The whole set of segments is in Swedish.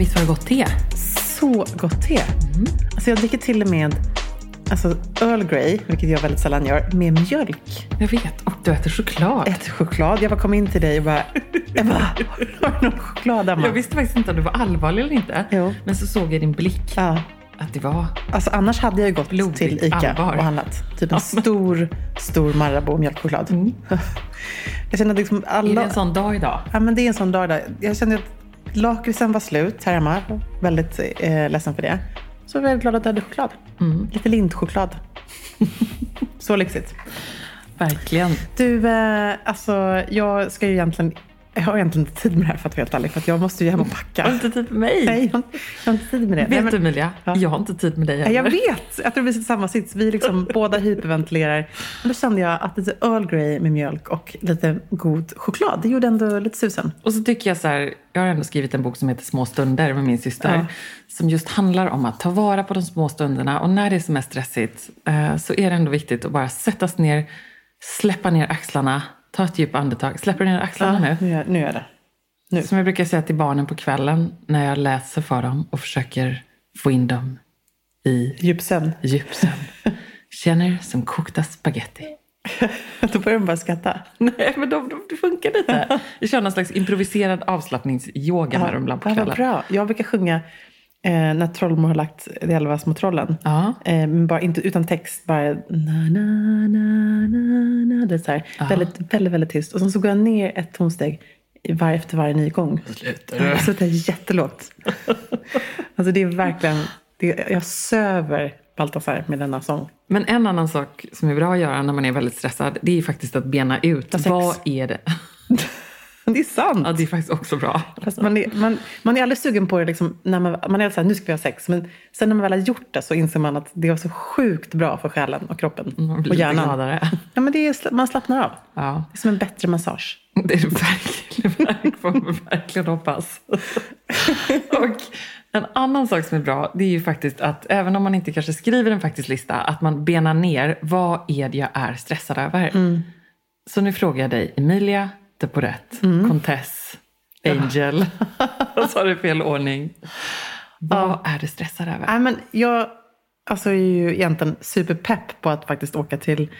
Visst var det gott te? Så gott te. Alltså jag dricker till och med alltså Earl Grey, vilket jag väldigt sällan gör, med mjölk. Jag vet, och du äter choklad. Ett choklad. Jag bara kom in till dig och bara, jag bara har du någon choklad hemma? Jag visste faktiskt inte om du var allvarlig eller inte. Jo. Men så såg jag din blick Ja. att det var... Alltså annars hade jag ju gått Blodigt till Ica allvar. och handlat typ en stor, stor Marabou mjölkchoklad. Jag känner liksom Är det alla... en sån dag idag? Ja, men det är en sån dag där. Jag kände att lakritsen var slut här hemma. Väldigt eh, ledsen för det. Så jag var väldigt glad att jag hade choklad. Lite lintchoklad. så lyxigt. Verkligen. Du, eh, alltså jag ska ju egentligen... Jag har egentligen inte tid med det här för att vara helt ärlig. För jag måste ju hem och packa. Har du inte tid med mig? Nej, jag har, jag har inte tid med det. Vet Nej, men- du Emilia, Ja. jag har inte tid med dig Nej, jag heller. vet! Jag tror vi sitter i samma sits. Vi liksom båda hyperventilerar. Men då kände jag att lite Earl Grey med mjölk och lite god choklad, det gjorde ändå lite susen. Och så tycker jag så här, jag har ändå skrivit en bok som heter Små stunder med min syster. Ja. Som just handlar om att ta vara på de små stunderna. Och när det är som mest stressigt eh, så är det ändå viktigt att bara sätta sig ner, släppa ner axlarna, ta ett djupt andetag. Släpper du ner axlarna nu? nu, är, nu är det. Nu. Som jag brukar säga till barnen på kvällen när jag läser för dem och försöker få in dem i Djupsömn. djupsömn. Känner som kokta spaghetti. Då börjar de bara skratta. Nej, men de, de, det funkar lite. Jag kör någon slags improviserad avslappningsyoga med dem ibland på ja, kvällen. bra. Jag brukar sjunga eh, när Trollmor har lagt de elva små trollen. Ja. Eh, men bara inte utan text. Bara na, na, na, na, na. Det är så här, väldigt, väldigt, väldigt tyst. Och sen så går jag ner ett tonsteg i var, efter varje ny gång. Slutar Så det är jättelågt. alltså det är verkligen, det jag söver Baltasar med denna sång. Men en annan sak som är bra att göra när man är väldigt stressad, det är faktiskt att bena ut. Vad är det? Det är sant. Ja, det är faktiskt också bra. Fast man, är, man, man är aldrig sugen på det liksom, när man, man är så här, nu ska vi ha sex. Men sen när man väl har gjort det så inser man att det var så sjukt bra för själen och kroppen. Man blir och hjärnan. gladare. Ja, men det är, man slappnar av. Ja, Det är som en bättre massage. det är verkligen, får man verkligen hoppas. Och en annan sak som är bra, det är ju faktiskt att även om man inte kanske skriver en faktisk lista, att man benar ner vad är det jag är stressad över. Så nu frågar jag dig, Emilia de Porrette, Comtesse, Angel, och så har du fel ordning. Vad är du stressad över? Nej, men jag alltså, är ju egentligen superpepp på att faktiskt åka till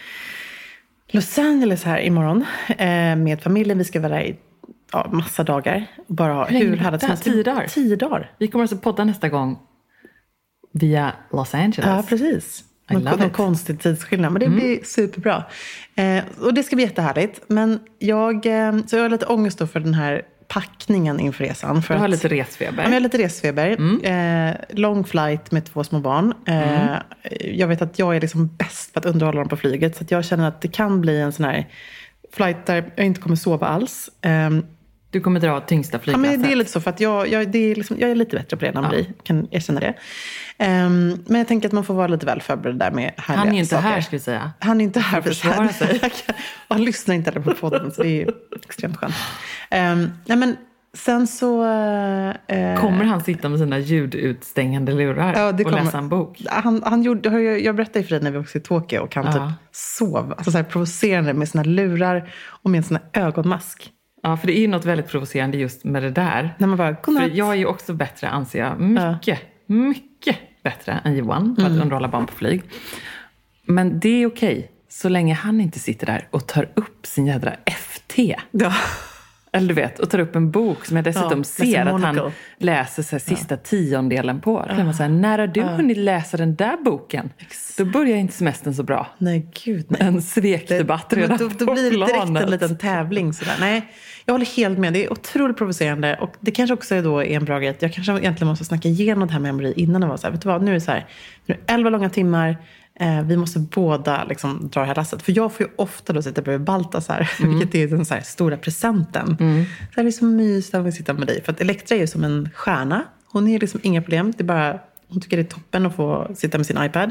Los Angeles här imorgon eh, med familjen. Vi ska vara där i ja, massa dagar. Bara ha Hur det? härligt som helst. Tio dagar? Tio dagar. Vi kommer alltså podda nästa gång via Los Angeles. Ja, precis. I Någon, någon konstig tidsskillnad. Men det blir superbra. Eh, och det ska bli jättehärligt. Men jag, eh, så jag har lite ångest då för den här packningen inför resan. För Du har att- lite resfeber. Ja, jag har lite resfeber. Eh, lång flight med två små barn. Eh, Jag vet att jag är liksom bäst på att underhålla dem på flyget. Så jag känner att det kan bli en sån här flight där jag inte kommer sova alls. Eh, Du kommer dra tyngsta Ja, flyglasset. men det är lite så, för att jag, jag, det är liksom, jag är lite bättre på det än Marie, kan erkänna det. Ehm, men jag tänker att man får vara lite väl förberedd där med härliga Han är inte saker. här ska vi säga. Han är inte här för försvara sig. han lyssnar inte heller på podden, så det är extremt skönt. Um, nej, men sen så... eh, Kommer han sitta med sina ljudutstängande lurar Ja, och läsa en bok? han, han gjorde, jag berättade för dig när vi åkte till Tokyo och han Ja. typ sov. Alltså så här provocerande med sina lurar och med sina ögonmask. Ja, för det är ju något väldigt provocerande just med det där. När man bara, För jag är ju också bättre, anser jag. Mycket, mycket bättre än Johan på att Mm. underhålla barn på flyg. Men det är okej, så länge han inte sitter där och tar upp sin jädra FT. Ja. Eller du vet, och tar upp en bok som jag dessutom Ja, ser att han läser så här, sista tiondelen på. Då man säga, när har du hunnit läsa den där boken? Då börjar inte semestern så bra. Nej, gud nej. En svekdebatt redan då, då på blir det direkt en liten tävling. Sådär. Nej, jag håller helt med. Det är otroligt provocerande. Och det kanske också är, då är en bra grej. Jag kanske egentligen måste snacka igenom det här med Marie innan. Det var så här, vet du vad, nu är det så här. Nu är det elva långa timmar. Eh, vi måste båda liksom, dra det här lasset. För jag får ju ofta då sitta bredvid Baltasar. Mm. Vilket är den så stora presenten. Så här, det är så mysigt att sitta med dig. För att Elektra är ju som en stjärna. Hon är liksom inga problem. Det är bara, hon tycker det är toppen att få sitta med sin iPad.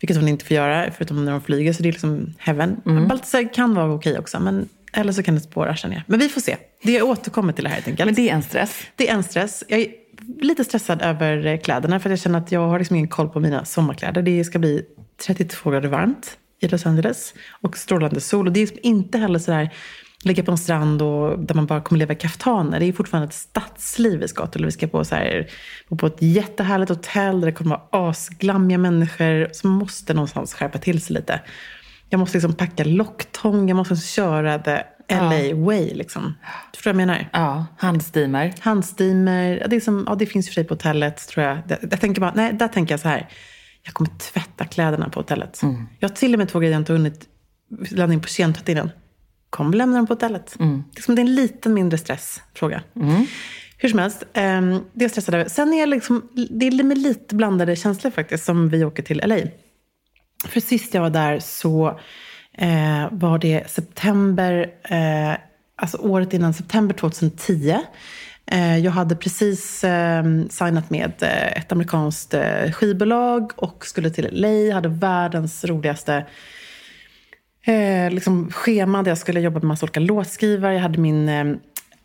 Vilket hon inte får göra, förutom när de flyger. Så det är liksom heaven. Mm. Baltasar kan vara okej också. Men, eller så kan det spåra, känner jag. Men vi får se. Det återkommer till det här helt enkelt. Men det är en stress. Det är en stress. Jag är lite stressad över eh, kläderna för jag känner att jag har liksom ingen koll på mina sommarkläder. Det ska bli 32 grader varmt i Los Angeles och strålande sol. Och det är liksom inte heller sådär ligga på en strand och, där man bara kommer leva i kaftaner. Det är fortfarande ett stadsliv vi ska till. Vi ska på, så här, på ett jättehärligt hotell där det kommer vara asglammiga människor som måste någonstans skärpa till sig lite. Jag måste liksom packa locktång, jag måste köra the LA way. Liksom. Förstår du vad jag menar? Ja, handsteamer. Handsteamer, ja, det, är som, ja, det finns ju för sig på hotellet tror jag. Jag, jag tänker bara, nej, där tänker jag så här. Jag kommer tvätta kläderna på hotellet. Jag har till och med två grejer jag inte hunnit lämna in på kemtvätt innan. Kom och lämna dem på hotellet. Det, är som, det är en liten mindre stressfråga. Hur som helst, ehm, det är stressad över. Sen är jag liksom, det är med lite blandade känslor faktiskt som vi åker till LA. För sist jag var där så eh, var det september, eh, alltså året innan september 2010. Eh, jag hade precis eh, signat med eh, ett amerikanskt eh, skivbolag och skulle till LA, hade världens roligaste liksom schema där jag skulle jobba med massa olika låtskrivare. Jag hade min eh,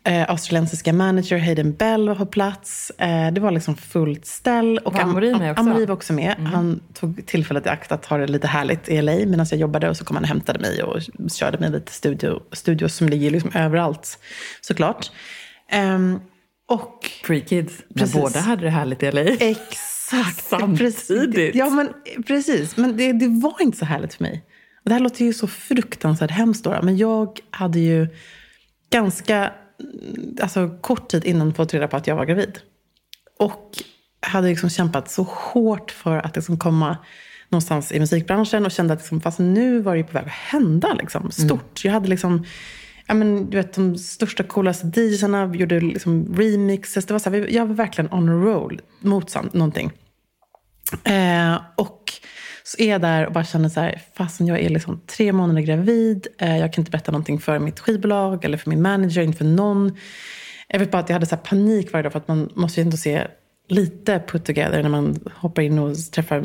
eh, australiensiska manager Hayden Bell var på plats. Det var liksom fullt ställ. Och Var Amaury med också? Amaury var också med. Han tog tillfället i akt att ha det lite härligt i LA medan jag jobbade. Och så kom han och hämtade mig och körde mig lite studio, studios som ligger liksom överallt såklart. Ehm, och Free Kids. Precis. När båda hade det härligt i LA. Exakt. Samtidigt. Precis. Ja, men precis. Men det, det var inte så härligt för mig. Och det här låter ju så fruktansvärt hemskt då. Men jag hade ju ganska mm, alltså, kort tid innan fått reda på att jag var gravid. Och hade liksom kämpat så hårt för att liksom komma någonstans i musikbranschen och kände att liksom, fast nu var det på väg att hända liksom, stort. Jag hade liksom Ja, men, du vet, de största, coolaste DJsarna gjorde liksom remixes. Det var så här, jag var verkligen on a roll mot någonting. Eh, och så är jag där och bara känner så här, fasen jag är liksom tre månader gravid. Eh, jag kan inte berätta någonting för mitt skivbolag eller för min manager, inte för någon. Jag vet bara att jag hade så här panik varje dag för att man måste ju ändå se lite put together när man hoppar in och träffar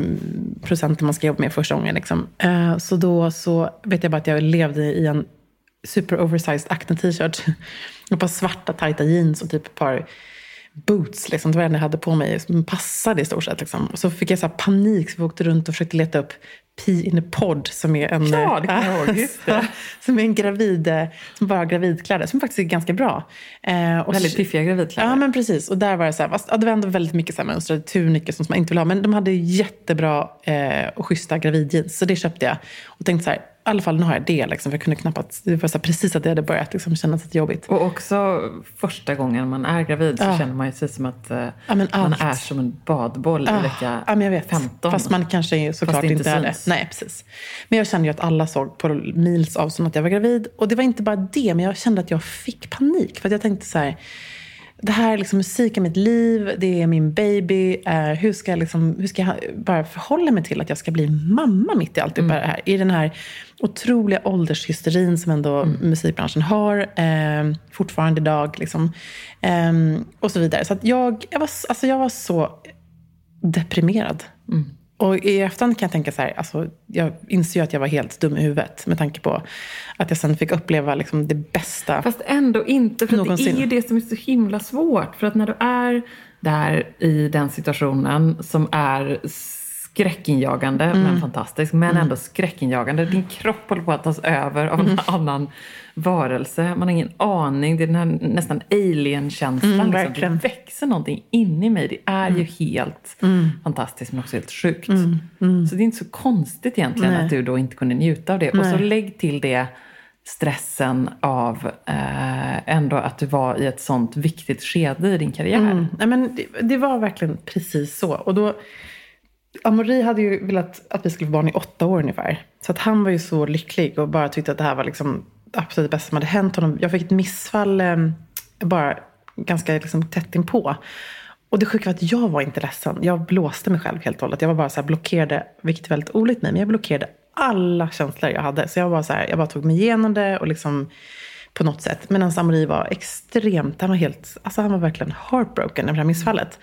producenter man ska jobba med första gången. Liksom. Eh, så då så vet jag bara att jag levde i en super oversized Acne-t-shirt. Ett par svarta tajta jeans och typ ett par boots. Liksom. Det var det enda jag hade på mig som passade i stort sett. Liksom. Och så fick jag så panik så vi åkte runt och försökte leta upp Pee in a Pod som är en, Ja, det. som är en gravid, som bara har gravidkläder, som faktiskt är ganska bra. Eh, och Väldigt piffiga gravidkläder. Ja, men precis. Och där var det så här, fast, ja, det var ändå väldigt mycket så här mönstrade tuniker som man inte vill ha. Men de hade jättebra eh, och schyssta gravidjeans. Så det köpte jag. Och tänkte så här, i alla fall nu har jag det. Liksom, för jag kunde knappast, det var så precis att det hade börjat liksom, kännas lite jobbigt. Och också första gången man är gravid så Ja. känner man ju sig som att eh, Ja, man allt. är som en badboll i vecka ja, men jag vet. 15. Fast man kanske är såklart inte, inte är det. Nej, precis. Men jag kände ju att alla såg på mils avstånd att jag var gravid. Och det var inte bara det, men jag kände att jag fick panik. För jag tänkte så här, det här är liksom musik är mitt liv, det är min baby. Eh, hur, ska jag liksom, hur ska jag bara förhålla mig till att jag ska bli mamma mitt i allt Mm. det här? I den här otroliga åldershysterin som ändå Mm. musikbranschen har, eh, fortfarande idag. Liksom. Eh, och så vidare. Så jag, jag, var, alltså jag var så deprimerad. Och i efterhand kan jag tänka så här, alltså, jag inser ju att jag var helt dum i huvudet med tanke på att jag sen fick uppleva liksom det bästa. Fast ändå inte, för det är ju det som är så himla svårt. För att när du är där i den situationen som är skräckinjagande, Mm. men fantastisk, men ändå skräckinjagande. Din kropp håller på att tas över av en Mm. annan varelse. Man har ingen aning. Det är den här nästan alien-känslan. Mm, liksom. Mm. Det växer någonting in i mig. Det är ju helt fantastiskt, men också helt sjukt. Så det är inte så konstigt egentligen Nej. att du då inte kunde njuta av det. Och så Nej. lägg till det stressen av eh, ändå att du var i ett sånt viktigt skede i din karriär. Mm. Nej, men det, det var verkligen precis så. Och då, Amori hade ju velat att vi skulle få barn i åtta år ungefär. Så att han var ju så lycklig och bara tyckte att det här var liksom det absolut bästa som hade hänt honom. Jag fick ett missfall eh, bara ganska liksom tätt inpå. Och det sjuka var att jag var inte ledsen. Jag blåste mig själv helt och hållet. Jag var bara så här blockerade, vilket är väldigt olikt mig, men jag blockerade alla känslor jag hade. Så jag var så här, jag bara tog mig igenom det och liksom på något sätt. Medan Amori var extremt, han var helt, alltså han var verkligen heartbroken över det här missfallet.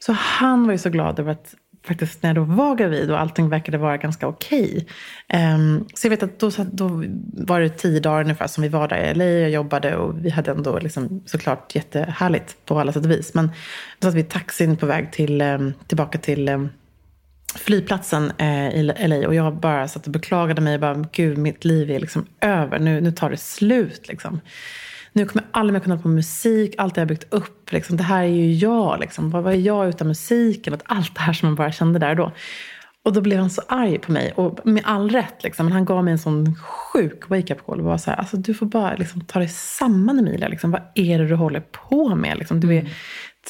Så han var ju så glad över att faktiskt när jag då var gravid och allting verkade vara ganska okej. Ehm, så jag vet att då, då var det tio dagar ungefär som vi var där i LA. och jobbade och vi hade ändå liksom såklart jättehärligt på alla sätt och vis. Men då satt vi i taxin på väg till, ehm, tillbaka till ehm, flygplatsen eh, i LA och jag bara satt och beklagade mig. Och Bara, Gud, mitt liv är liksom över. Nu, nu tar det slut. Liksom. Nu kommer jag aldrig mer kunna på musik. Allt det jag har byggt upp. Liksom. Det här är ju jag. Liksom. Vad, vad är jag utan musiken? Att allt det här som man bara kände där då. Och då blev han så arg på mig. Och med all rätt. Liksom. Men han gav mig en sån sjuk wake-up call. Och var så här, alltså, du får bara liksom, ta dig samman Emilia. Liksom. Vad är det du håller på med? Liksom. Du är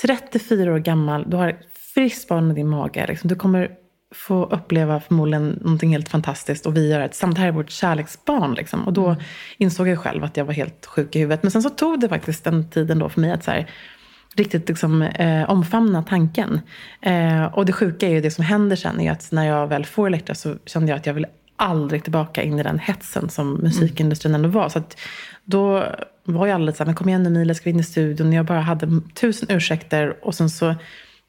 34 år gammal. Du har friskt barn i din mage. Liksom. Du kommer få uppleva förmodligen någonting helt fantastiskt. Och vi gör ett samt. Här är vårt kärleksbarn. Liksom. Och då insåg jag själv att jag var helt sjuk i huvudet. Men sen så tog det faktiskt den tiden då för mig att så här, riktigt liksom, eh, omfamna tanken. Eh, och det sjuka är ju det som händer sen är att när jag väl får Elektra så kände jag att jag ville aldrig tillbaka in i den hetsen som musikindustrin ändå var. Så då var jag alldeles så här, men kom igen Emilia, ska vi in i studion? Jag bara hade tusen ursäkter och sen så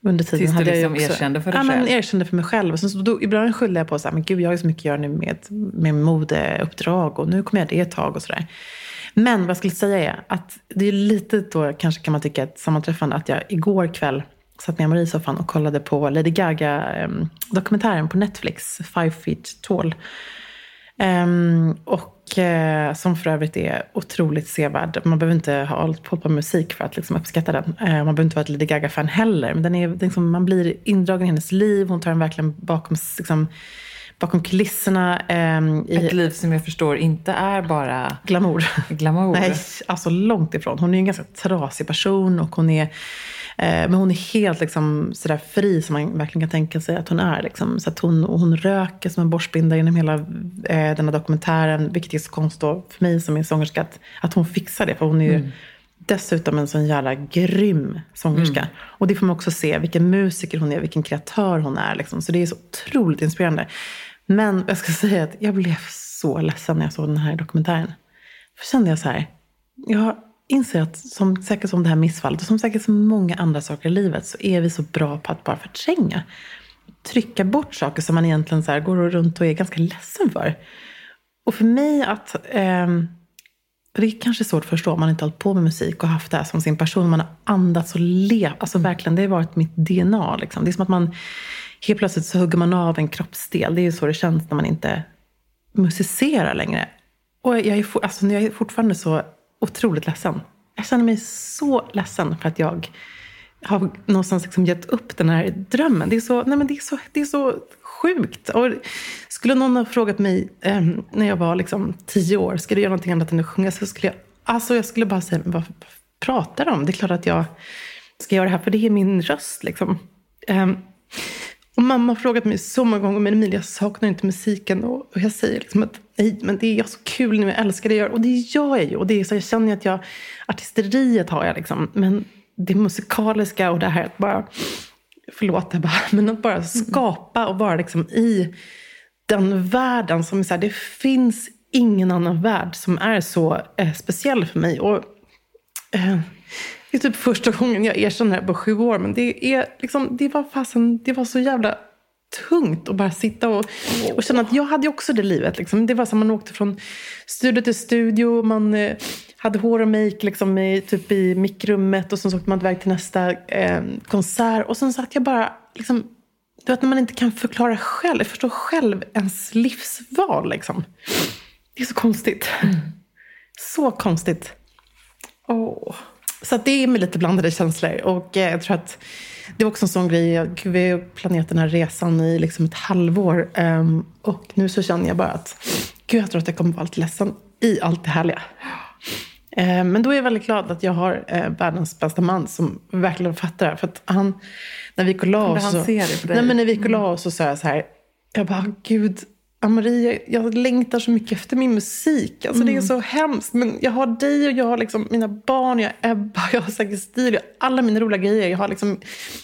under tiden Tills du hade jag liksom också, erkände för dig ja, men erkände för mig själv. Och sen så då, ibland skyllde jag på så här, men gud jag har så mycket att göra nu med, med modeuppdrag och nu kommer jag det ett tag och sådär. Men vad jag skulle säga är att det är lite då kanske kan man tycka ett sammanträffande att jag igår kväll satt med Marie i soffan och kollade på Lady Gaga-dokumentären på Netflix, Five Feet Tall. Ehm, och eh, som för övrigt är otroligt sevärd. Man behöver inte ha hållit på på musik för att liksom uppskatta den. Eh, man behöver inte vara ett Lady Gaga-fan heller. Men den är, den liksom, man blir indragen i hennes liv. Hon tar den verkligen bakom, liksom, bakom kulisserna. ehm, i Ett liv som jag förstår inte är bara glamour. glamour. Nej, alltså långt ifrån. Hon är en ganska trasig person och hon är, eh, men hon är helt liksom sådär fri som man verkligen kan tänka sig att hon är. Liksom. Så att hon, hon röker som en borstbindare genom hela eh, den här dokumentären. Vilket är så konstigt för mig som är sångerska att, att hon fixar det. För hon är ju dessutom en sån jävla grym sångerska. Och det får man också se, vilken musiker hon är, vilken kreatör hon är. Liksom. Så det är så otroligt inspirerande. Men jag ska säga att jag blev så ledsen när jag såg den här dokumentären. För kände jag så här, jag inser att som, säkert som det här missfallet och som säkert så många andra saker i livet så är vi så bra på att bara förtränga. Trycka bort saker som man egentligen så här går runt och är ganska ledsen för. Och för mig att, eh, det är kanske svårt att förstå om man inte har hållit på med musik och haft det här som sin person. Man har andats och levt, alltså verkligen, det har varit mitt DNA. Liksom. Det är som att man helt plötsligt så hugger man av en kroppsdel. Det är ju så det känns när man inte musicerar längre. Och jag är, for, alltså, jag är fortfarande så otroligt ledsen. Jag känner mig så ledsen för att jag har någonstans liksom gett upp den här drömmen. Det är så, nej men det är så, det är så sjukt. Och skulle någon ha frågat mig eh, när jag var liksom tio år, ska du göra någonting annat än att sjunga? Så skulle jag, alltså jag skulle bara säga, men vad pratar du om? Det är klart att jag ska göra det här, för det är min röst. Liksom. Eh, och mamma har frågat mig så många gånger, men Emilia, jag saknar inte musiken. Och, och jag säger liksom att nej, men det är så kul nu, jag älskar det jag gör. Och det gör jag ju. Och det är så, jag känner att jag, artisteriet har jag liksom. Men det musikaliska och det här att bara, förlåt jag bara, men att bara skapa och vara liksom i den världen som är så här, det finns ingen annan värld som är så eh, speciell för mig. Och, eh, det är typ första gången jag erkänner det på sju år, men det, är liksom, det, var fasen, det var så jävla tungt att bara sitta och, och känna att jag hade också det livet. Liksom. Det var som man åkte från studio till studio, man eh, hade hår och make liksom, i, typ i mikrummet och sen så åkte man iväg till nästa eh, konsert. Och sen satt jag bara, liksom, du vet när man inte kan förklara själv, förstå själv ens livsval. Liksom. Det är så konstigt. Mm. Så konstigt. Oh. Så det är med lite blandade känslor. Och eh, jag tror att det är också en sån grej. Jag, vi har planerat den här resan i liksom ett halvår. Um, och nu så känner jag bara att gud, jag tror att jag kommer vara lite ledsen i allt det härliga. Uh, men då är jag väldigt glad att jag har uh, världens bästa man som verkligen fattar det här. För att han, när vi gick och la oss så, nej, men när vi gick och la oss så sa jag så här. Jag bara, gud, Marie, jag längtar så mycket efter min musik. Alltså, mm. Det är mm. så hemskt. Men jag har dig och jag har liksom mina barn, jag har Ebba, jag har säkert stil, jag har alla mina roliga grejer. Jag har liksom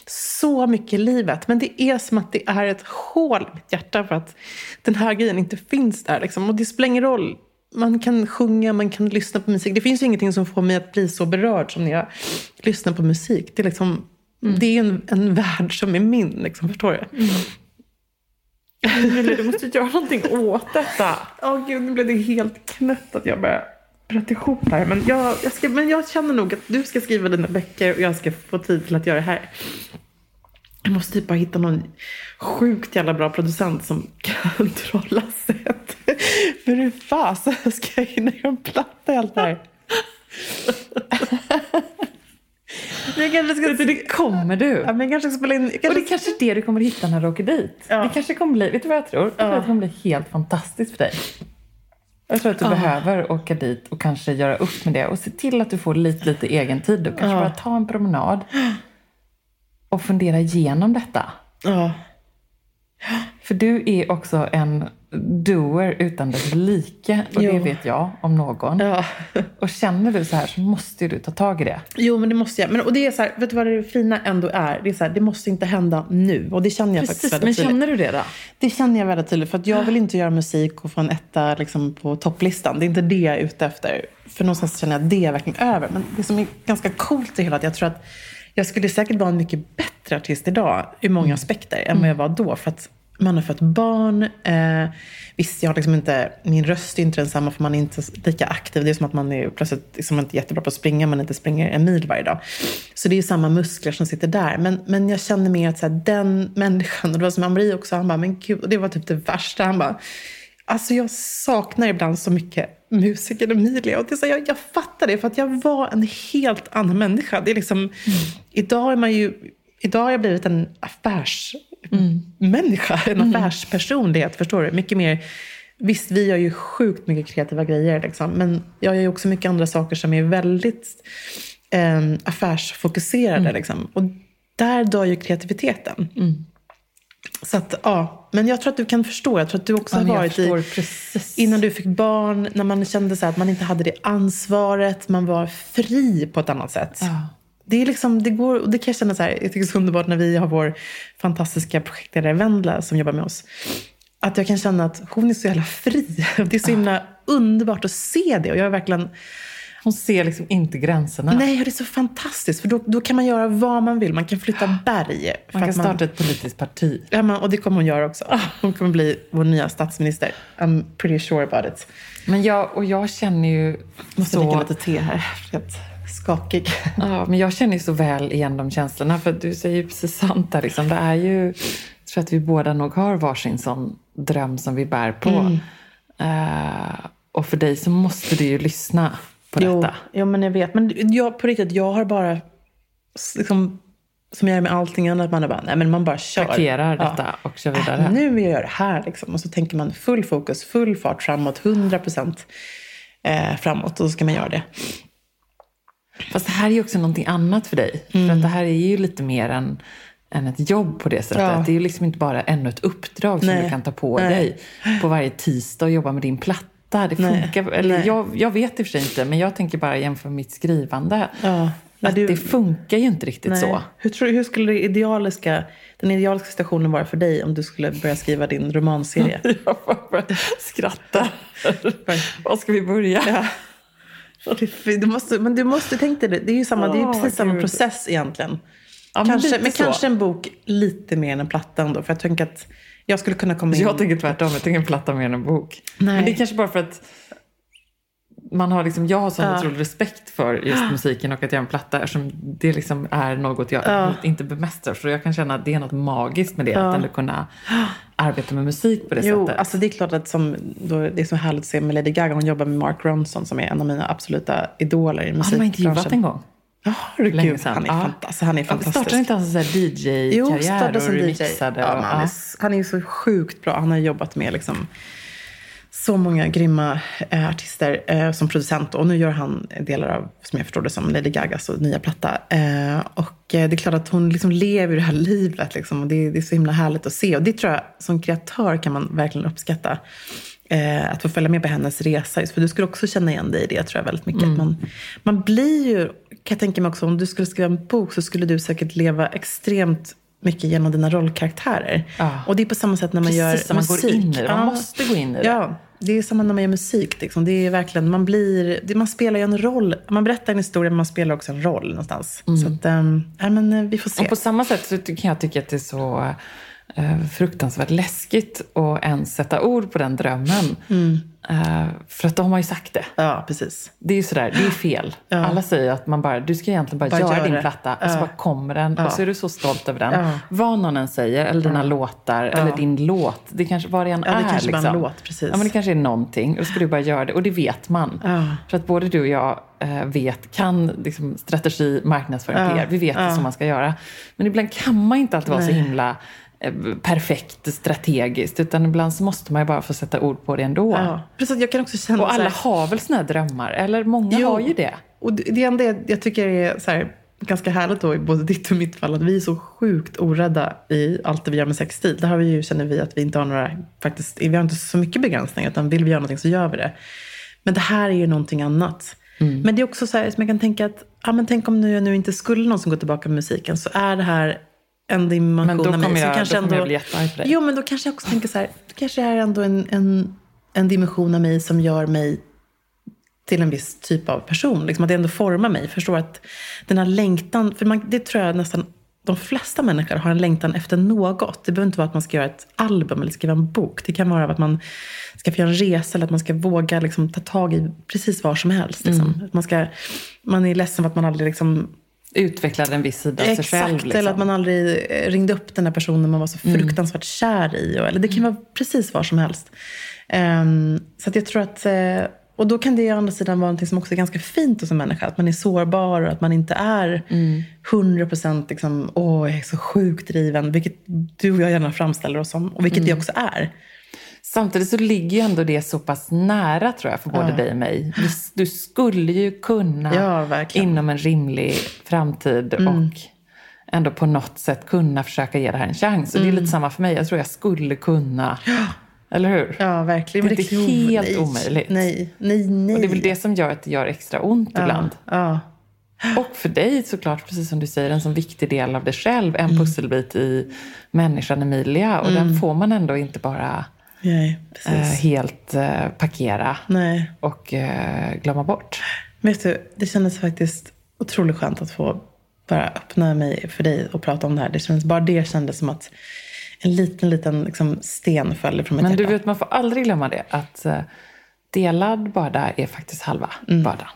så mycket i livet. Men det är som att det är ett hål i mitt hjärta för att den här grejen inte finns där. Liksom. Och det spelar ingen roll. Man kan sjunga, man kan lyssna på musik. Det finns ju ingenting som får mig att bli så berörd som när jag lyssnar på musik. Det är, liksom, mm. det är en, en värld som är min, liksom, förstår du? Mm. Emilia, du måste göra någonting åt detta. Åh oh, gud, nu blev det helt knött att jag bara bröt ihop här. Men jag, jag, ska, men jag känner nog att du ska skriva dina böcker och jag ska få tid till att göra det här. Jag måste typ bara hitta någon sjukt jävla bra producent som kan dra lasset. För hur fasen ska jag hinna göra en platta i allt det här? Jag kanske ska, det kommer du. Ja, men kanske ska spela in, kanske... Och det är kanske det du kommer hitta när du åker dit. Ja. Det kanske kommer bli, vet du vad jag tror? Jag tror att det kommer bli helt fantastiskt för dig. Jag tror att du ja. behöver åka dit och kanske göra upp med det och se till att du får lite, lite egen tid. Och kanske bara ta en promenad och fundera igenom detta. Ja. För du är också en doer utan dess like. Och jo. det vet jag om någon. Ja. Och känner du så här så måste du ta tag i det. Jo, men det måste jag. Men, och det är så här, vet du vad det fina ändå är? Det är så här, det måste inte hända nu. Och det känner jag Precis, faktiskt väldigt men känner du det då? Det känner jag väldigt tydligt. För att jag vill inte göra musik och få en etta liksom, på topplistan. Det är inte det jag är ute efter. För någonstans känner jag att det är verkligen över. Men det som är ganska coolt är att jag tror att jag skulle säkert vara en mycket bättre artist idag ur många mm. aspekter än vad jag var då. För att man har fått barn. Eh, visst, jag har liksom inte, min röst är inte densamma för man är inte lika aktiv. Det är som att man är plötsligt liksom inte jättebra på att springa, man inte springer en mil varje dag. Så det är samma muskler som sitter där. Men, men jag känner mer att så här, den människan, och det var som Amri också, han bara, men gud, och det var typ det värsta. Han bara, alltså jag saknar ibland så mycket musikern Emilia. Och det är så, jag, jag fattar det, för att jag var en helt annan människa. Det är liksom, mm. Idag är man ju Idag har jag blivit en affärsmänniska, mm. en mm. affärspersonlighet. Förstår du? Mycket mer... Visst, vi gör ju sjukt mycket kreativa grejer. Liksom, men jag gör också mycket andra saker som är väldigt eh, affärsfokuserade. Mm. Liksom. Och där dör ju kreativiteten. Mm. Så att, ja. Men jag tror att du kan förstå. Jag tror att du också ja, har varit i... Precis. Innan du fick barn, när man kände så att man inte hade det ansvaret. Man var fri på ett annat sätt. Ja. Det, är liksom, det, går, det kan jag känna så här, jag tycker det är så underbart när vi har vår fantastiska projektledare Vendla som jobbar med oss. Att jag kan känna att hon är så jävla fri. Det är så himla underbart att se det. Och jag är verkligen... Hon ser liksom inte gränserna. Nej, det är så fantastiskt. För då, då kan man göra vad man vill. Man kan flytta berg. Man kan starta man, ett politiskt parti. Ja, man, och det kommer hon göra också. Hon kommer bli vår nya statsminister. I'm pretty sure about it. Men jag, och jag känner ju Måste så... dricka lite te här skakig. Ja, men jag känner ju så väl igen de känslorna. För du säger ju precis sant där. Liksom. Det är ju, jag tror att vi båda nog har varsin sån dröm som vi bär på. Mm. Eh, och för dig så måste du ju lyssna på Jo, detta. jo, men jag vet. Men jag, på riktigt, jag har bara, liksom, som jag gör med allting annat, man är bara, nej men man bara kör. Parkerar Ja. detta och kör vidare. Äh, nu vill jag göra det här liksom. Och så tänker man full fokus, full fart framåt, 100 procent eh, framåt. Och så ska man göra det. Fast det här är ju också någonting annat för dig. För att det här är ju lite mer än, än ett jobb på det sättet. Mm. Ja. Det är ju liksom inte bara ännu ett uppdrag som Nej. du kan ta på Nej. dig på varje tisdag och jobba med din platta. Det Nej. funkar, eller Nej. jag, jag vet i och för sig inte, men jag tänker bara jämföra med mitt skrivande. Ja. Att du- det funkar ju inte riktigt Nej. så. Hur, tror, hur skulle det idealiska, den idealiska situationen vara för dig om du skulle börja skriva din romanserie? Jag bara skrattar. Var ska vi börja? Ja. Du måste, men du måste tänka dig det. Det är ju samma, det är precis samma Gud. process egentligen. Ja, men kanske, men så. kanske en bok lite mer än en platta ändå. För jag tänker att jag skulle kunna komma in... Jag tänker tvärtom, jag tänker en platta mer än en bok. Nej. Men det är kanske bara för att man har liksom, jag har sån Ja. otrolig respekt för just musiken och att göra en platta eftersom det liksom är något jag Ja. inte bemästrar. Så jag kan känna att det är något magiskt med det, Ja. att ändå kunna arbeta med musik på det Jo, sättet. alltså det är klart att som, då, det är så härligt att se med Lady Gaga. Hon jobbar med Mark Ronson som är en av mina absoluta idoler i Har de intervjuat musikbranschen. en gång? Ja, herregud. Han är, Ja. alltså, han är fantastisk. Startade inte han Jo, DJ-karriär startade och som DJ. Ja, han, är, han är så sjukt bra. Han har jobbat med liksom så många grymma eh, artister eh, som producent. Och nu gör han delar av, som jag förstår det, som Lady Gagas och nya platta. Eh, och eh, det är klart att hon liksom lever det här livet. Liksom, och det, det är så himla härligt att se. Och det tror jag, som kreatör kan man verkligen uppskatta. Eh, att få följa med på hennes resa. För du skulle också känna igen dig i det tror jag väldigt mycket. Att man, man blir ju, kan jag tänka mig också, om du skulle skriva en bok så skulle du säkert leva extremt mycket genom dina rollkaraktärer. Ja. Och det är på samma sätt när man gör Precis, som man går musik. in i det. Man Ja. måste gå in i det. Ja, det är samma när man gör musik. Liksom. Det är verkligen, man, blir, det, man spelar ju en roll. Man berättar en historia men man spelar också en roll någonstans. Så att, ähm, men, eh, vi får se. Och på samma sätt så kan jag tycka att det är så eh, fruktansvärt läskigt att ens sätta ord på den drömmen. Mm. Eh, för att de har ju sagt det. Ja, precis. Det är ju sådär, det är fel. Ja. Alla säger att man bara, du ska egentligen bara, Bara göra gör din det. platta och så Ja. bara kommer den och så är du så stolt över den. Ja. Vad någon än säger, eller dina låtar, eller din låt. Det kanske vad det än Ja, det är. kanske bara är en liksom. låt, precis. Ja, men det kanske är någonting. Och då ska du bara göra det. Och det vet man. Ja. För att både du och jag eh, vet, kan liksom, strategi, marknadsföring, Ja. PR. Vi vet Ja. det som man ska göra. Men ibland kan man inte alltid vara så himla eh, perfekt strategiskt. Utan ibland så måste man ju bara få sätta ord på det ändå. Ja. Precis, jag kan också känna Och alla här, har väl såna här drömmar? Eller många Jo. har ju det. Och det det enda jag, jag tycker är så här, ganska härligt då i både ditt och mitt fall att vi är så sjukt orädda i allt det vi gör med sexstil. Där har vi ju, känner vi att vi inte har några, faktiskt, vi har inte så mycket begränsningar utan vill vi göra någonting så gör vi det. Men det här är ju någonting annat. Mm. Men det är också så här som jag kan tänka att, ja men tänk om nu jag nu inte skulle någonsin gå tillbaka med musiken så är det här en dimension av mig jag- kanske då ändå, jag bli jättearg på dig. Jo men då kanske jag också tänker så här, det kanske är ändå en, en, en dimension av mig som gör mig till en viss typ av person. Liksom att det ändå formar mig. Förstår att den här längtan, för man, det tror jag nästan de flesta människor har en längtan efter något. Det behöver inte vara att man ska göra ett album eller skriva en bok. Det kan vara att man ska få göra en resa eller att man ska våga liksom, ta tag i precis vad som helst. Liksom. Att man, ska, man är ledsen för att man aldrig liksom, Utvecklade en viss sida av sig Exakt, själv. Liksom. eller att man aldrig ringde upp den här personen man var så fruktansvärt kär i. Och, eller det kan vara precis vad som helst. Ehm, så att jag tror att... eh, och då kan det å andra sidan vara något som också är ganska fint hos en människa. Att man är sårbar och att man inte är 100% liksom, åh, jag är så sjukt driven. Vilket du och jag gärna framställer oss som. Och vilket vi också är. Samtidigt så ligger ju ändå det så pass nära tror jag för både dig och mig. Du, du skulle ju kunna Ja, inom en rimlig framtid Mm. och ändå på något sätt kunna försöka ge det här en chans. Och det är lite samma för mig. Jag tror jag skulle kunna. Eller hur? Mm. Ja, verkligen. Det är inte helt nej, omöjligt. Nej, nej, nej. Och det är väl det som gör att det gör extra ont ibland. Ja, Och för dig såklart, precis som du säger, en sån viktig del av dig själv. Mm. En pusselbit i människan Emilia. Och den får man ändå inte bara nej, eh, helt eh, parkera nej. och eh, glömma bort. Vet du, det kändes faktiskt otroligt skönt att få bara öppna mig för dig och prata om det här. Det kändes, bara det kändes som att en liten, liten liksom, sten föll från mitt Men du hjärta. vet, man får aldrig glömma det. Att delad börda är faktiskt halva Mm. bördan.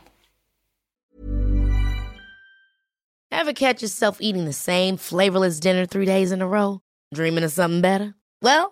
Ever catch yourself eating the same flavorless dinner three days in a row? Dreaming of something better? Well,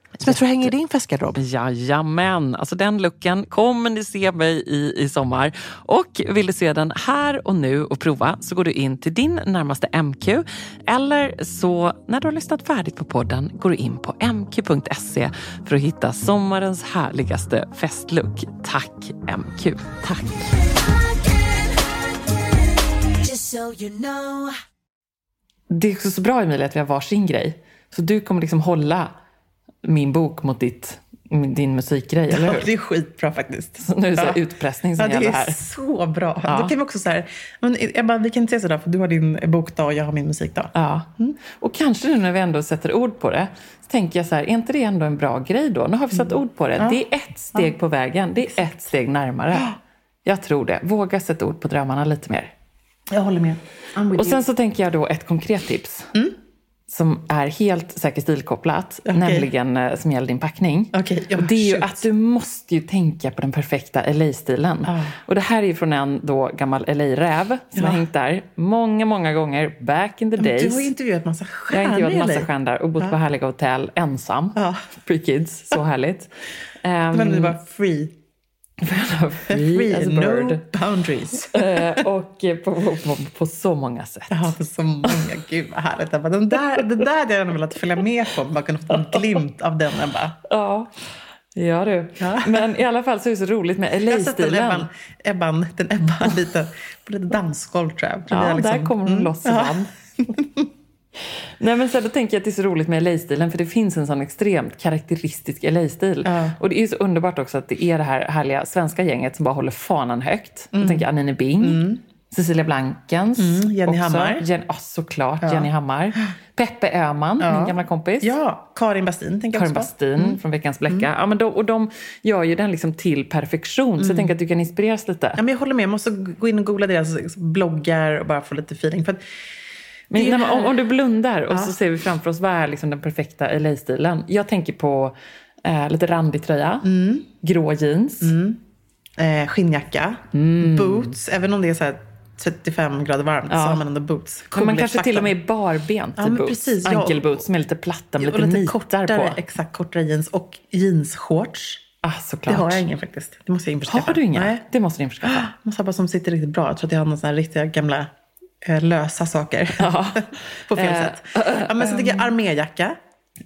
Som jag tror hänger i din festgarderob. Jajamän, alltså den looken kommer ni se mig i i sommar. Och vill du se den här och nu och prova så går du in till din närmaste MQ. Eller så när du har lyssnat färdigt på podden går du in på mq.se för att hitta sommarens härligaste festlook. Tack MQ. Tack. Det är också så bra Emilia att vi har varsin grej. Så du kommer liksom hålla min bok mot ditt, din musikgrej, eller hur? det är skitbra faktiskt. Så nu är det så här Ja. utpressning som Ja, det gäller är här. så bra. Ja. Då kan vi också så här, men Ebba, vi kan inte säga sådär för du har din bokdag och jag har min musikdag. Ja. Och kanske nu när vi ändå sätter ord på det, så tänker jag så här, är inte det ändå en bra grej då? Nu har vi satt ord på det. Det är ett steg på vägen. Det är ett steg närmare. Jag tror det. Våga sätta ord på drömmarna lite mer. Jag håller med. Och sen så tänker jag då ett konkret tips. Som är helt säkert stilkopplat, Okej. nämligen eh, som gäller din packning. Okej, ja, och det är ju shoot. att du måste ju tänka på den perfekta LA-stilen. Ah. Och det här är från en då gammal LA-räv som Ja. har hängt där många, många gånger back in the Men days. Du har ju intervjuat massa Jag har stjärnor. intervjuat massa stjärnor och bott på härliga hotell ensam. Ja. Pre-kids, så härligt. Um, Men det var free. Free, Free, as a no bird. boundaries. Eh, och eh, på, på, på, på så många sätt. Ja, för så många. Gud vad härligt. Ebba. Den där, det där hade jag gärna velat följa med på. Bara kunna få en glimt av den Ebba. Ja, ja du. Ja. Men i alla fall så är det så roligt med Jag LA-stilen. Ebban, Ebban, den Ebban lite, på lite dansgolv tror jag. Ja, liksom- där kommer hon Mm. loss Ja. Nej men så då tänker jag att det är så roligt med LA-stilen för det finns en sån extremt karaktäristisk LA-stil. Ja. Och det är så underbart också att det är det här härliga svenska gänget som bara håller fanan högt. Mm. Jag tänker Anine Bing, Cecilia Blankens. Mm, Jenny Hammar. Jen, ja, såklart, Jenny Hammar. Peppe Öhman, min gamla kompis. Ja, Karin Bastin tänker jag Karin också på. Mm. Bastin från Veckans Bläcka. Ja, men de, och de gör ju den liksom till perfektion. Mm. Så jag tänker att du kan inspireras lite. Ja, men jag håller med. Jag måste gå in och googla deras bloggar och bara få lite feeling. För att, Men Det det man, om, om du blundar och så ser vi framför oss vad är liksom den perfekta LA-stilen. Jag tänker på eh, lite randig tröja, Mm. grå jeans. eh, skinnjacka, Mm. boots. Även om det är så här 35 grader varmt så har man ändå boots. Men man Cool kanske till och med är barbent Ja, i men boots. precis, ja. Ankelboots som är lite platta med lite, lite nitar kortare, på. exakt, kortare jeans och jeansshorts. Ah, Det såklart. har jag ingen faktiskt. Det måste jag införskaffa. Har du inga? Nej. Det måste du införskaffa. måste ha bara som sitter riktigt bra. Jag tror att jag har några sådana här riktiga gamla lösa saker. på fel Eh, sätt. Ja, men så tycker jag arméjacka.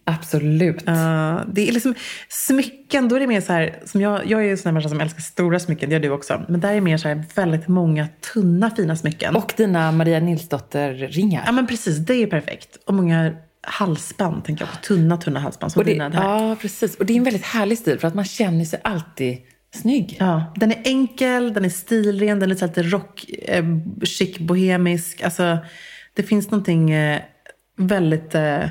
Absolut. Uh, det är liksom smycken, då är det mer så här, som jag, jag är ju en sån här människa som älskar stora smycken, det gör du också. Men där är mer så här väldigt många tunna fina smycken. Och dina Maria Nilsdotter-ringar. Ja men precis, det är perfekt. Och många halsband, tänker jag på. Tunna, tunna halsband. Som Och det, dina här. ja, precis. Och det är en väldigt härlig stil för att man känner sig alltid snygg. Ja, den är enkel, den är stilren, den är lite rock, eh, chic, bohemisk. Alltså, det finns någonting eh, väldigt eh,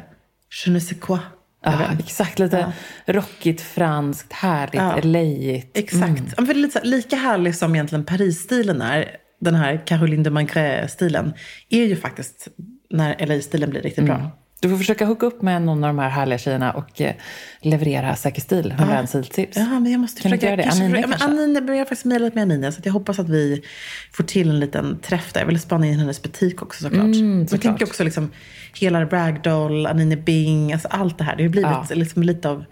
je ne sais quoi Ja, exakt, lite rockigt, franskt, härligt, Ja. LA-igt. Exakt. Mm. Ja, för lite lika härlig som egentligen Paris-stilen är, den här Caroline de Maigret-stilen, är ju faktiskt när LA-stilen blir riktigt bra. Du får försöka hooka upp med någon av de här härliga tjejerna och eh, leverera Säker stil, 101 stiltips. Ja, men jag måste Kan du försöka. inte göra det? kanske Anine försöka- kanske? Anine, jag har faktiskt mejlat med Anine så jag hoppas att vi får till en liten träff där. Jag vill spana in hennes butik också såklart. Mm, Men jag såklart. tänker också liksom hela Ragdoll, Anine Bing, alltså allt det här. Det har blivit Ja. liksom lite av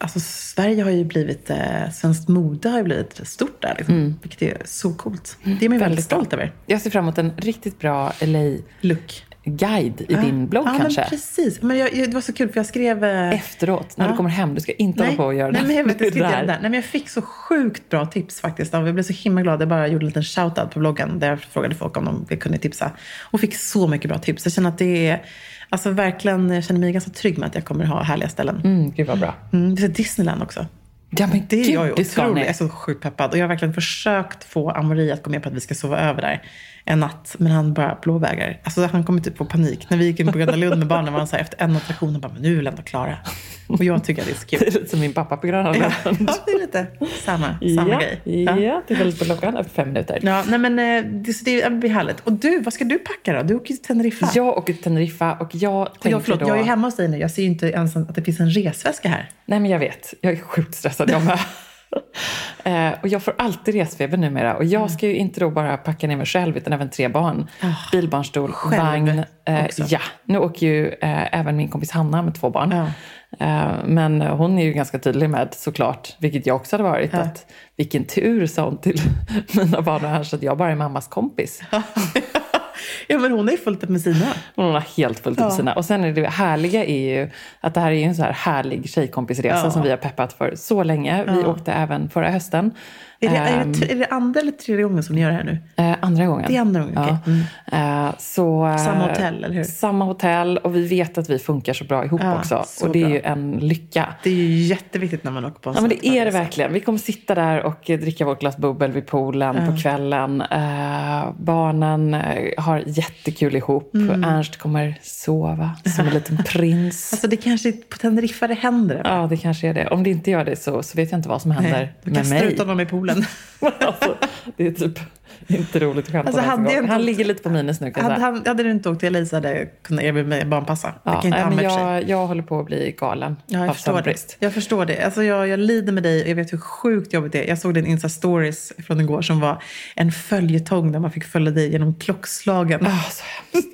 Alltså Sverige har ju blivit, eh, svenskt mode har ju blivit stort där. Liksom, Vilket är så coolt. Det är man ju väldigt Mm. Stolt över. Jag ser fram emot en riktigt bra LA-guide Look. i din blogg ja, kanske. Men precis. Men jag, det var så kul för jag skrev... eh, Efteråt, när Ja. du kommer hem. Du ska inte hålla på och göra nej, det. men jag, vet, jag, där. det där. Nej, men jag fick så sjukt bra tips faktiskt. Jag blev så himla glad. Jag bara gjorde en liten shoutout på bloggen där jag frågade folk om de kunde tipsa. Och fick så mycket bra tips. Jag känner att det är, alltså verkligen, jag känner mig ganska trygg med att jag kommer ha härliga ställen. Mm, gud vad bra. Mm, vi ska Disneyland också. Ja, men Det är gud, jag ju det otroligt, jag är så sjukt peppad. Och jag har verkligen försökt få Amori att gå med på att vi ska sova över där en natt. Men han bara blåvägar. Alltså han kommer typ få panik. När vi gick in på Gröna Lund med barnen var han så här, efter en attraktion, bara, men nu är väl ändå klara. Och jag tycker att det är så kul. Det är lite som min pappa på Gröna Ja, Lund. det är lite samma, samma ja, grej. Ja. det är väldigt på klockan efter fem minuter. Ja, nej men eh, det, så det blir härligt. Och du, vad ska du packa då? Du åker till Teneriffa. Jag åker till Teneriffa och jag och tänker jag, förlåt, då... jag är hemma hos dig nu. Jag ser ju inte ens att det finns en resväska här. Nej, men jag vet. Jag är sjukt stressad jag med. Eh, och jag får alltid resfeber numera. Och jag ska ju inte då bara packa ner mig själv utan även tre barn. Bilbarnstol, Själv vagn. Eh, ja, nu åker ju eh, även min kompis Hanna med två barn. Ja. Eh, men hon är ju ganska tydlig med såklart, vilket jag också hade varit, att vilken tur sa hon till mina barn och Ernst att jag bara är mammas kompis. ja, men hon är fullt upp med sina. Hon har helt fullt upp med sina. Och sen är det härliga är ju att det här är ju en så här härlig tjejkompisresa Ja. som vi har peppat för så länge. Vi åkte även förra hösten. Är det, är, Ehm, det, är det andra eller tredje gången som ni gör det här nu? eh, andra gången. Det är andra gången, Ja. okej. Mm. Eh, så, Samma hotell, eller hur? Samma hotell och vi vet att vi funkar så bra ihop Ja, också. så Och det är bra. ju en lycka. Det är ju jätteviktigt när man åker på en Ja men det är det verkligen. Vi kommer sitta där och dricka vårt glas bubbel vid poolen på kvällen. Eh, barnen har jättekul ihop. Mm. Ernst kommer sova som en liten prins. Alltså det kanske är på Teneriffa det händer. Ja, det kanske är det. Om det inte gör det så, så vet jag inte vad som händer Nej, du med mig. ut honom i poolen. alltså, det är typ inte roligt att skämta Alltså, hade jag inte Han ligger lite på minus nu jag hade, han, hade du inte åkt till så hade jag kunnat erbjuda mig barnpassa. jag Ja, kan inte men jag, jag håller på att bli galen Ja, jag av förstår det. Jag förstår det. Alltså jag, jag lider med dig och jag vet hur sjukt jobbigt det är. Jag såg din Insta-stories från igår som var en följetong där man fick följa dig genom klockslagen. Så hemskt.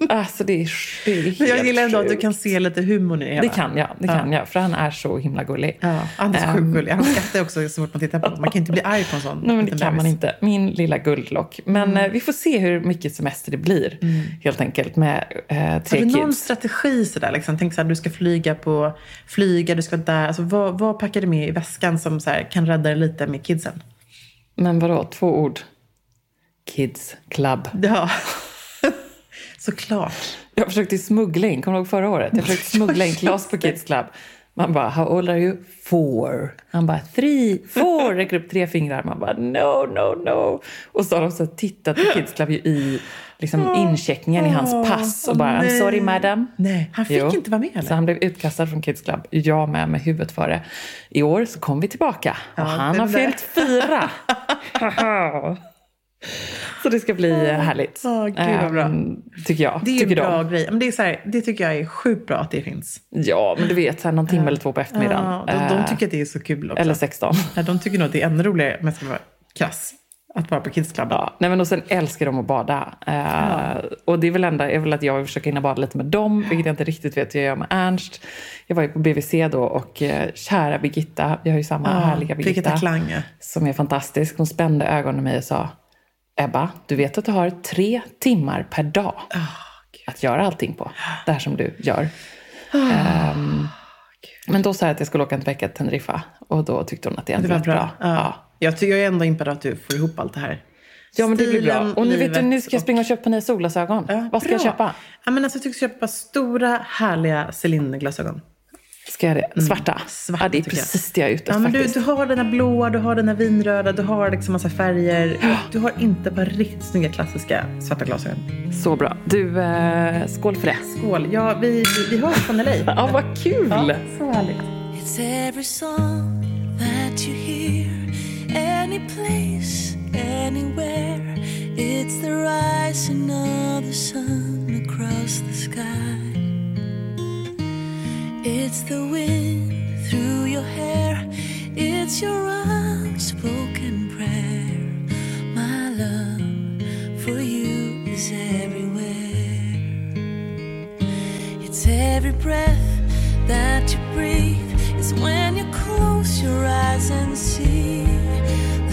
Alltså, det är, det är helt Men jag gillar ändå att du kan se lite humorn i det hela. Det kan jag, det kan jag. För han är så himla gullig. Ja, han är så Ehm. sjukt gullig. Han skrattar också så fort man tittar på honom. Man kan inte bli arg på en sån Nej, men det kan man inte. Min lilla guldlock. Men Mm. eh, vi får se hur mycket semester det blir. Helt enkelt med eh, Har tre du någon kids. strategi sådär? Liksom? Tänk såhär, du ska flyga på flyga, du ska där. Alltså, vad, vad packar du med i väskan som så här, kan rädda dig lite med kidsen? Men vadå, två ord? Kids Club. Ja, såklart. Jag försökte smuggla in, kommer du ihåg förra året? Jag försökte smuggla in Klas på Kids Club. Man bara, how old are you? Four. Han bara, three, four. Räcker upp tre fingrar. Man bara, no, no, no. Och så har de så tittat på Kids Club i liksom, incheckningen i hans pass och bara, I'm sorry madam. Nej, han fick Jo. inte vara med Så eller? han blev utkastad från Kids Club. Jag med, med huvudet före. I år så kom vi tillbaka och han det har fyllt fyra. så det ska bli härligt. Åh, gud, vad bra. Ehm, tycker jag. Det är tycker en bra de. grej. Men det, är så här, det tycker jag är sjukt bra att det finns. Ja, men du vet, så här, någon timme eller två på eftermiddagen. Ja, de, de Eh, tycker att det är så kul också. Eller 16. Ja, de tycker nog att det är ännu roligare, jag ska vara krass, att vara på Kids Club. Ja, nej men och sen älskar de att bada. Eh, Och det är väl enda, är väl att jag vill försöka hinna bada lite med dem, vilket jag inte riktigt vet hur jag gör med Ernst. Jag var ju på BVC då och eh, kära Birgitta, vi har ju samma härliga Birgitta, Birgitta Klang, ja. som är fantastisk. Hon spände ögonen i mig och sa, Ebba, du vet att du har tre timmar per dag att göra allting på. Det här som du gör. Ehm, men då sa jag att jag skulle åka en vecka till Teneriffa och då tyckte hon att det, Det var bra. bra. Ja. Jag tycker jag är ändå impad att du får ihop allt det här. Ja, men det blir bra. Och nu, vet du, nu ska jag springa och köpa nya solglasögon. Ja, Vad ska jag bra. köpa? Ja, men alltså, jag tycker köpa stora, härliga Celine-glasögon. Ska jag det? Svarta? Mm. Svarta, ja, det är precis det jag är ute Ja, efter men du, du har den här blåa, du har den här vinröda, du har liksom massa färger. Du har inte bara riktigt snygga klassiska svarta glasögon. Så bra. Du, eh, skål för det. Skål. Ja, vi, vi, vi hörs från LA. Ja, vad kul! Ja, så härligt. It's every song that you hear, any place, anywhere. It's the rising of the sun across the sky. It's the wind through your hair. It's your unspoken prayer. My love for you is everywhere. It's every breath that you breathe. It's when you close your eyes and see the